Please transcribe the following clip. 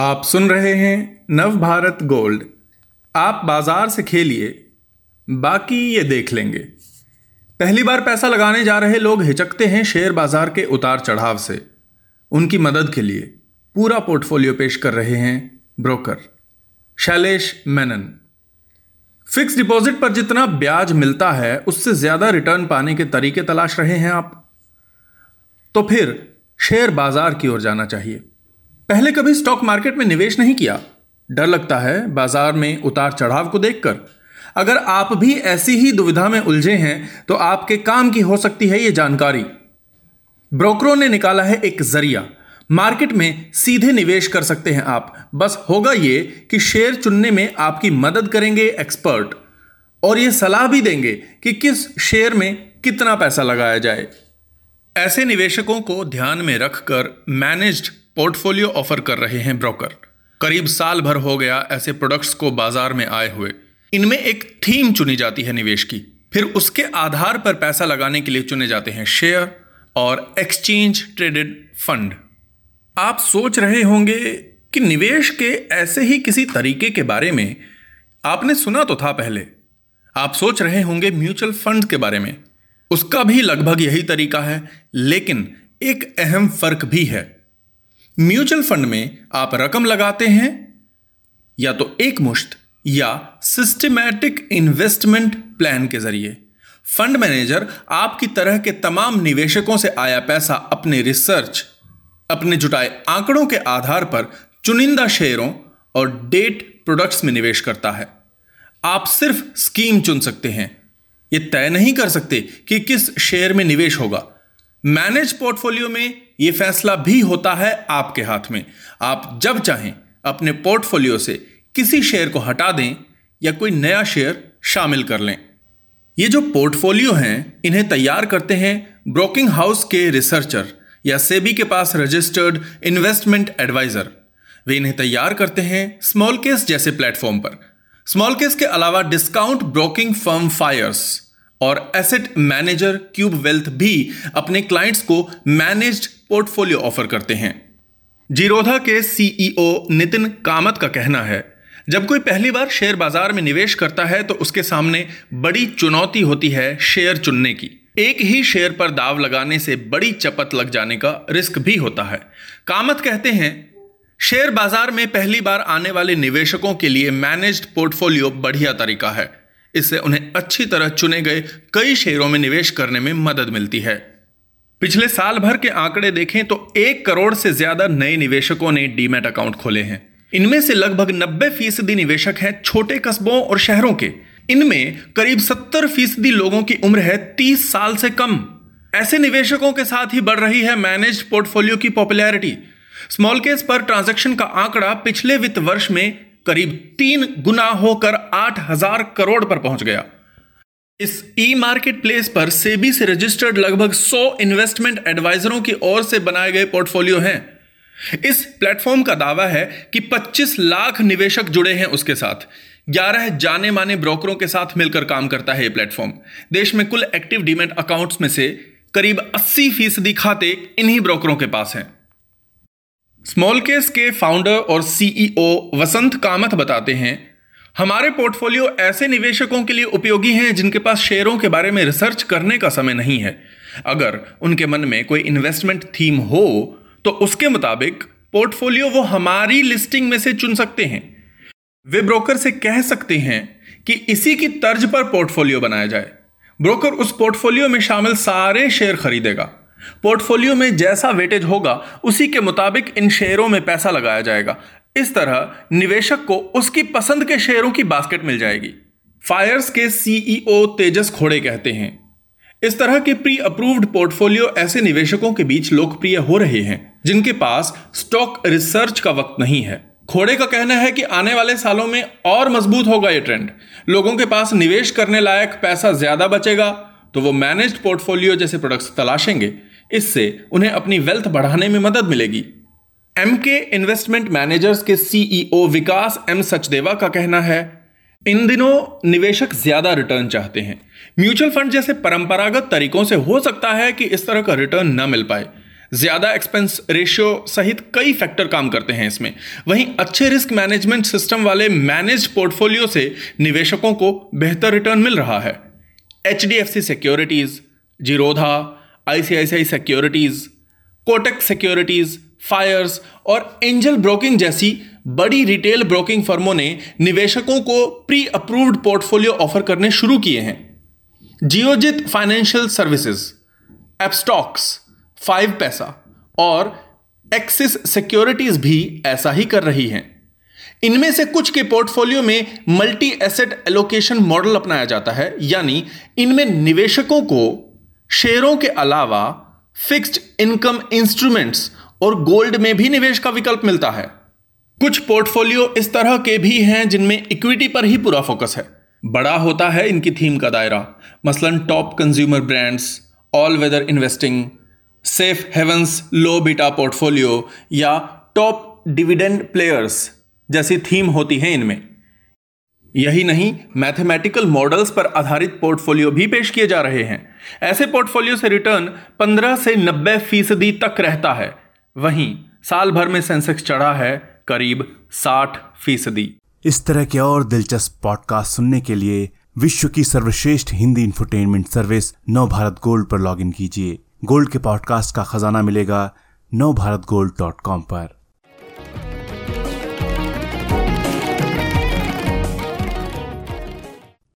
आप सुन रहे हैं नव भारत गोल्ड। आप बाज़ार से खेलिए, बाकी ये देख लेंगे। पहली बार पैसा लगाने जा रहे लोग हिचकते हैं शेयर बाज़ार के उतार चढ़ाव से। उनकी मदद के लिए पूरा पोर्टफोलियो पेश कर रहे हैं broker Shailesh Menon. Fix deposit पर जितना ब्याज मिलता है, उससे ज़्यादा रिटर्न पाने के तरीके तलाश रहे हैं आप। तो फिर शेयर बाज़ार की ओर जाना चाहिए। पहले कभी स्टॉक मार्केट में निवेश नहीं किया। डर लगता है बाज़ार में उतार चढ़ाव को देखकर। अगर आप भी ऐसी ही दुविधा में उलझे हैं तो आपके काम की हो सकती है यह जानकारी। ब्रोकरों ने निकाला है एक ज़रिया। मार्केट में सीधे निवेश कर सकते हैं आप। बस होगा यह कि शेयर चुनने में आपकी मदद करेंगे एक्सपर्ट और यह सलाह भी देंगे कि किस शेयर में कितना पैसा लगाया जाए। ऐसे निवेशकों को ध्यान में रखकर मैनेज्ड पोर्टफोलियो ऑफ़र कर रहे हैं ब्रोकर। करीब साल भर हो गया ऐसे प्रोडक्ट्स को बाज़ार में आए हुए। इनमें एक थीम चुनी जाती है निवेश की। फिर उसके आधार पर पैसा लगाने के लिए चुने जाते हैं शेयर और एक्सचेंज ट्रेडेड फंड। आप सोच रहे होंगे कि निवेश के ऐसे ही किसी तरीके के बारे में आपने सुना तो था पहले। आप सोच रहे होंगे म्यूचुअल फंड के बारे में। उसका भी लगभग यही तरीका है, लेकिन एक अहम फ़र्क भी है। म्यूचुअल फंड में आप रकम लगाते हैं, या तो एक मुश्त या सिस्टमैटिक इन्वेस्टमेंट प्लान के ज़रिए। फंड मैनेजर आपकी तरह के तमाम निवेशकों से आया पैसा अपने रिसर्च, अपने जुटाए आंकड़ों के आधार पर चुनिंदा शेयरों और डेट प्रोडक्ट्स में निवेश करता है। आप सिर्फ़ स्कीम चुन सकते हैं यह तय नहीं कर सकते कि किस शेयर में निवेश होगा। मैनेज पोर्टफोलियो में यह फैसला भी होता है आपके हाथ में। आप जब चाहें अपने पोर्टफोलियो से किसी शेयर को हटा दें या कोई नया शेयर शामिल कर लें। ये जो पोर्टफोलियो हैं, इन्हें तैयार करते हैं ब्रोकिंग हाउस के रिसर्चर या सेबी के पास रजिस्टर्ड इन्वेस्टमेंट एडवाइजर। वे इन्हें तैयार करते हैं स्मॉल केस जैसे प्लेटफॉर्म पर। स्मॉल केस के अलावा डिस्काउंट ब्रोकिंग फर्म फायर्स। और एसेट मैनेजर क्यूब वेल्थ भी अपने क्लाइंट्स को मैनेज्ड पोर्टफोलियो ऑफ़र करते हैं। जीरोधा के सीईओ नितिन कामत का कहना है, जब कोई पहली बार शेयर बाज़ार में निवेश करता है तो उसके सामने बड़ी चुनौती होती है शेयर चुनने की। एक ही शेयर पर दाव लगाने से बड़ी चपत लग जाने का रिस्क भी होता है। कामत कहते हैं शेयर बाज़ार में पहली बार आने वाले निवेशकों के लिए मैनेज्ड पोर्टफोलियो बढ़िया तरीका है। इससे उन्हें अच्छी तरह चुने गए कई शेयरों में निवेश करने में मदद मिलती है। पिछले साल भर के आंकड़े देखें तो एक करोड़ से ज़्यादा नए निवेशकों ने डीमेट अकाउंट खोले हैं। इनमें से लगभग नब्बे फ़ीसदी निवेशक हैं छोटे कस्बों और शहरों के। इनमें करीब सत्तर फ़ीसदी लोगों की उम्र है तीस साल से कम। ऐसे निवेशकों के साथ ही बढ़ रही है मैनेज पोर्टफोलियो की पॉपुलैरिटी। स्मॉल केस पर ट्रांजैक्शन का आंकड़ा पिछले वित्त वर्ष में करीब तीन गुना होकर आठ हज़ार करोड़ पर पहुँच गया। इस ई मार्केट प्लेस पर सेबी से रजिस्टर्ड लगभग 100 इन्वेस्टमेंट एडवाइजरों की ओर से बनाए गए पोर्टफोलियो हैं। इस प्लेटफॉर्म का दावा है कि 25 लाख निवेशक जुड़े हैं उसके साथ। 11 जाने माने ब्रोकरों के साथ मिलकर काम करता है यह प्लेटफॉर्म देश में कुल एक्टिव डीमेट अकाउंट्स में से करीब 80 फ़ीसदी खाते इन्हीं ब्रोकरों के पास हैं। स्मॉल केस के फाउंडर और सीईओ वसंत कामत बताते हैं, हमारे पोर्टफोलियो ऐसे निवेशकों के लिए उपयोगी हैं जिनके पास शेयरों के बारे में रिसर्च करने का समय नहीं है। अगर उनके मन में कोई इन्वेस्टमेंट थीम हो तो उसके मुताबिक पोर्टफोलियो वो हमारी लिस्टिंग में से चुन सकते हैं। वे ब्रोकर से कह सकते हैं कि इसी की तर्ज पर पोर्टफोलियो बनाया जाए। ब्रोकर उस पोर्टफोलियो में शामिल सारे शेयर खरीदेगा। पोर्टफोलियो में जैसा वेटेज होगा, उसी के मुताबिक इन शेयरों में पैसा लगाया जाएगा। इस तरह, निवेशक को उसकी पसंद के शेयरों की बास्केट मिल जाएगी। फायर्स के सीईओ तेजस खोड़े कहते हैं, इस तरह के प्री अप्रूव्ड पोर्टफोलियो ऐसे निवेशकों के बीच लोकप्रिय हो रहे हैं, जिनके पास स्टॉक रिसर्च का वक्त नहीं है। खोड़े का कहना है कि आने वाले सालों में और मज़बूत होगा यह ट्रेंड लोगों के पास निवेश करने लायक पैसा ज़्यादा बचेगा तो वो मैनेज्ड पोर्टफोलियो जैसे प्रोडक्ट्स तलाशेंगे। इससे उन्हें अपनी वेल्थ बढ़ाने में मदद मिलेगी। एम के इन्वेस्टमेंट मैनेजर्स के सीईओ विकास एम सचदेवा का कहना है, इन दिनों निवेशक ज़्यादा रिटर्न चाहते हैं। म्यूचुअल फंड जैसे परंपरागत तरीकों से हो सकता है कि इस तरह का रिटर्न न मिल पाए। ज़्यादा एक्सपेंस रेशियो सहित कई फैक्टर काम करते हैं इसमें। वहीं अच्छे रिस्क मैनेजमेंट सिस्टम वाले मैनेज पोर्टफोलियो से निवेशकों को बेहतर रिटर्न मिल रहा है। H D F C securities Zerodha ICICI securities Kotak securities Fyers और एंजल ब्रोकिंग जैसी बड़ी रिटेल ब्रोकिंग फर्मों ने निवेशकों को प्री अप्रूव्ड पोर्टफोलियो ऑफ़र करने शुरू किए हैं। Geojit financial services Upstox five Paisa और एक्सिस सिक्योरिटीज भी ऐसा ही कर रही हैं। इनमें से कुछ के पोर्टफोलियो में मल्टी एसेट एलोकेशन मॉडल अपनाया जाता है, यानी इनमें निवेशकों को शेयरों के अलावा फिक्स्ड इनकम इंस्ट्रूमेंट्स और गोल्ड में भी निवेश का विकल्प मिलता है। कुछ पोर्टफोलियो इस तरह के भी हैं जिनमें इक्विटी पर ही पूरा फोकस है। बड़ा होता है इनकी थीम का दायरा। मसलन top consumer brands all weather investing safe havens low beta portfolio या टॉप डिविडेंड प्लेयर्स जैसी थीम होती है इनमें। यही नहीं मैथमेटिकल मॉडल्स पर आधारित पोर्टफोलियो भी पेश किए जा रहे हैं। ऐसे पोर्टफोलियो से रिटर्न 15 से 90 फ़ीसदी तक रहता है। वहीं, साल भर में सेंसेक्स चढ़ा है करीब 60 फ़ीसदी। इस तरह के और दिलचस्प पॉडकास्ट सुनने के लिए विश्व की सर्वश्रेष्ठ Hindi infotainment service Navbharat gold पर लॉगिन कीजिए। गोल्ड के पॉडकास्ट का खजाना मिलेगा नव भारत गोल्ड डॉट कॉम पर।